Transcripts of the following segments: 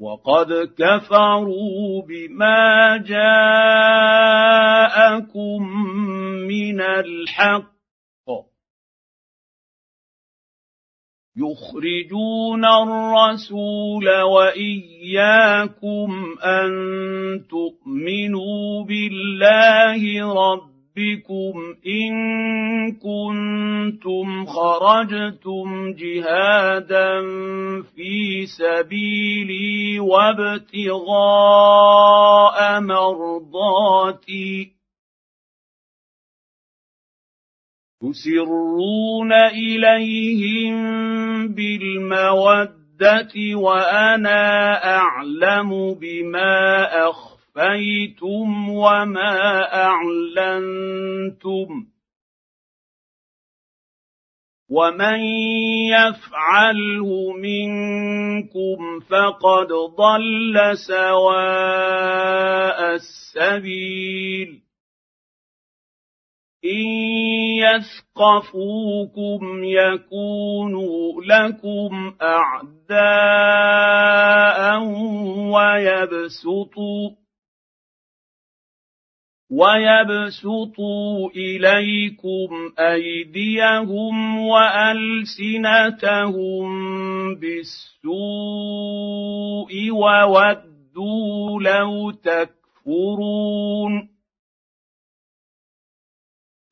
وقد كفروا بما جاءكم من الحق. يخرجون الرسول وإياكم أن تؤمنوا بالله رب ربكم إن كنتم خرجتم جهادا في سبيلي وابتغاء مرضاتي. تسرون إليهم بالمودة وأنا أعلم بما اخفى اخفيتم وما اعلنتم ومن يفعله منكم فقد ضل سواء السبيل ان يثقفوكم يكونوا لكم اعداء ويبسطوا ويبسطوا إليكم أيديهم وألسنتهم بالسوء وودوا لو تكفرون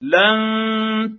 لن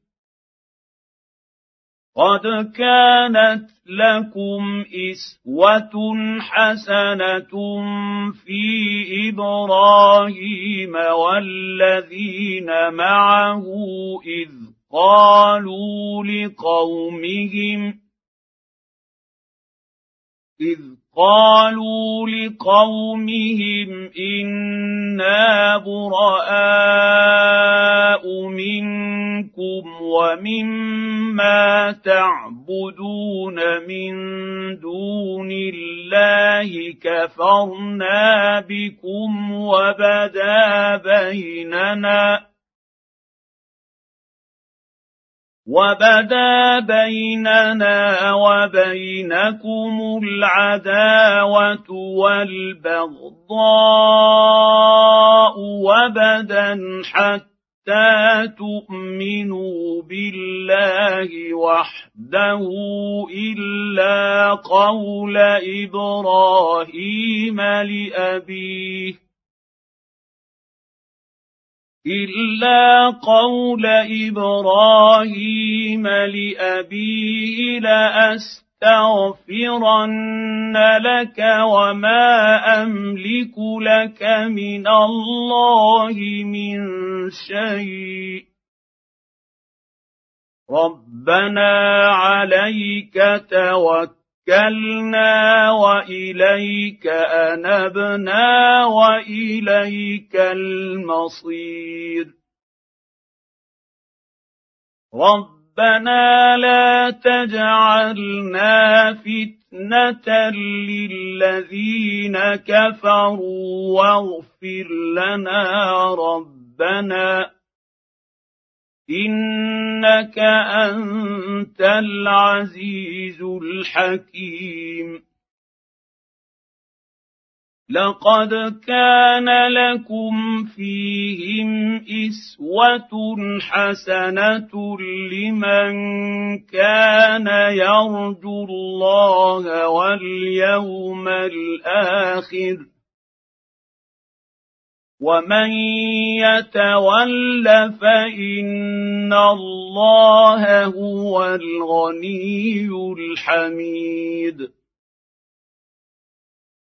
قد كانت لكم اسوه حسنه في إبراهيم والذين معه اذ قالوا لقومهم اذ قالوا لقومهم أنا براء منكم ومما تعبدون من دون الله كفرنا بكم وبدا بيننا وبدا بيننا وبينكم العداوة والبغضاء وبدا حتى تؤمنوا بالله وحده الا قول إبراهيم لابيه الا قول إبراهيم لابيه لاستغفرن لك وما املك لك من الله من شيء ربنا عليك توكل توكلنا واليك انبنا واليك المصير ربنا لا تجعلنا فتنة للذين كفروا واغفر لنا ربنا إنك أنت العزيز الحكيم. لقد كان لكم فيهم اسوه حسنه لمن كان يرجو الله واليوم الآخر ومن يتول فان الله هو الغني الحميد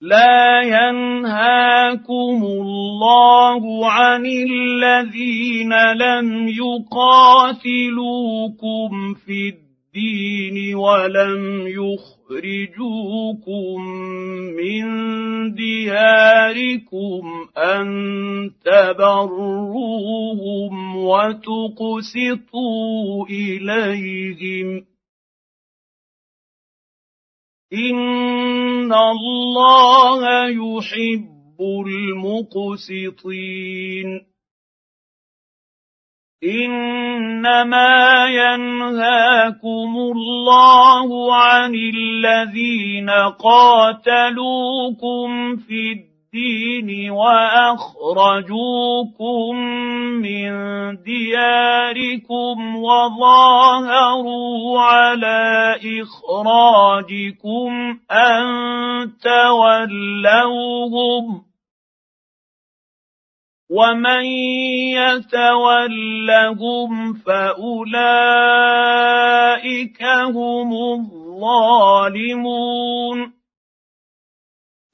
لا ينهاكم الله عن الذين لم يقاتلوكم في الدين ولم يخ يخرجوكم من دياركم أن تبروهم وتقسطوا إليهم ان الله يحب المقسطين انما ينهاكم الله عن الذين قاتلوكم في الدين وأخرجوكم من دياركم وظاهروا على إخراجكم أن تولوهم ومن يتولهم فأولئك هم الظالمون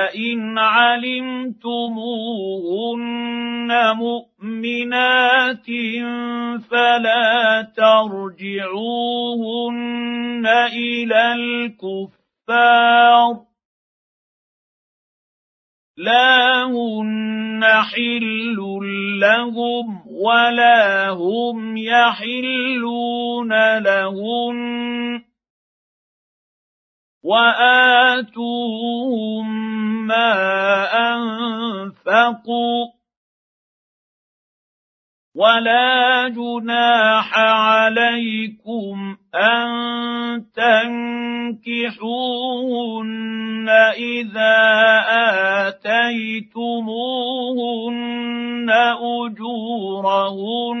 فان علمتموهن مؤمنات فلا ترجعوهن إلى الكفار لا هن حل لهم ولا هم يحلون لهن واتوهم ما انفقوا ولا جناح عليكم ان تنكحوهن اذا اتيتموهن اجورهن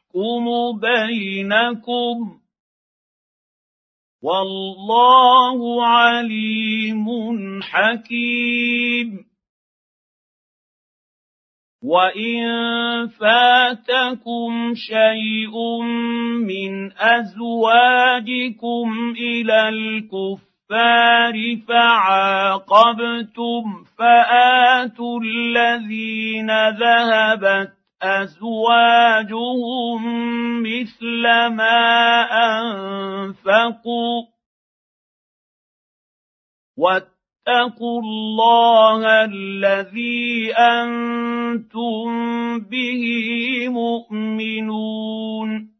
بينكم. والله عليم حكيم. وإن فاتكم شيء من أزواجكم إلى الكفار فعاقبتم فآتوا الذين ذهبت أزواجهم مثل ما أنفقوا. واتقوا الله الذي أنتم به مؤمنون.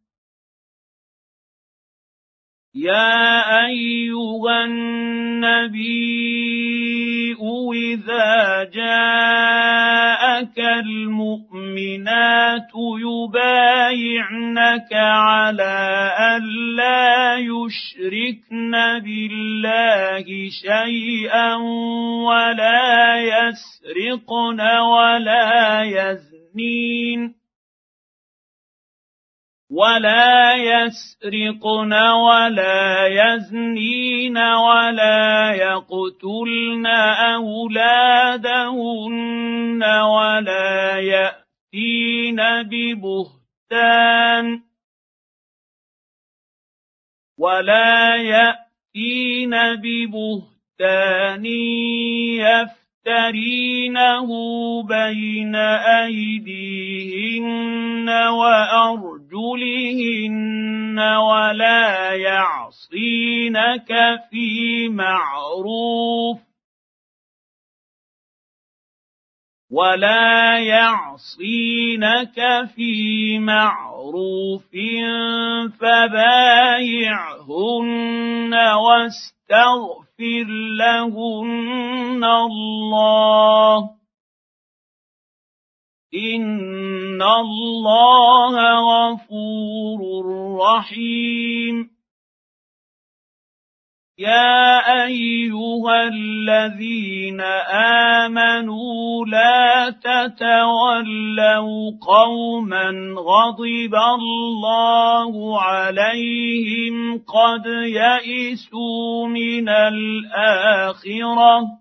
يا أيها النبي إذا جاءك المؤمنات يبايعنك على أن لا يشركن بالله شيئا ولا يسرقن ولا يزنين. ولا يسرقن ولا يزنين ولا يقتلن اولادهن ولا ياتين ببهتان ولا ياتين ببهتان يفترينه بين ايديهن وارجلهن ولا يعصينك في معروف ولا يعصينك في معروف فبايعهن واستغفر لهن الله ان الله غفور رحيم. يا ايها الذين امنوا لا تتولوا قوما غضب الله عليهم قد يئسوا من الاخره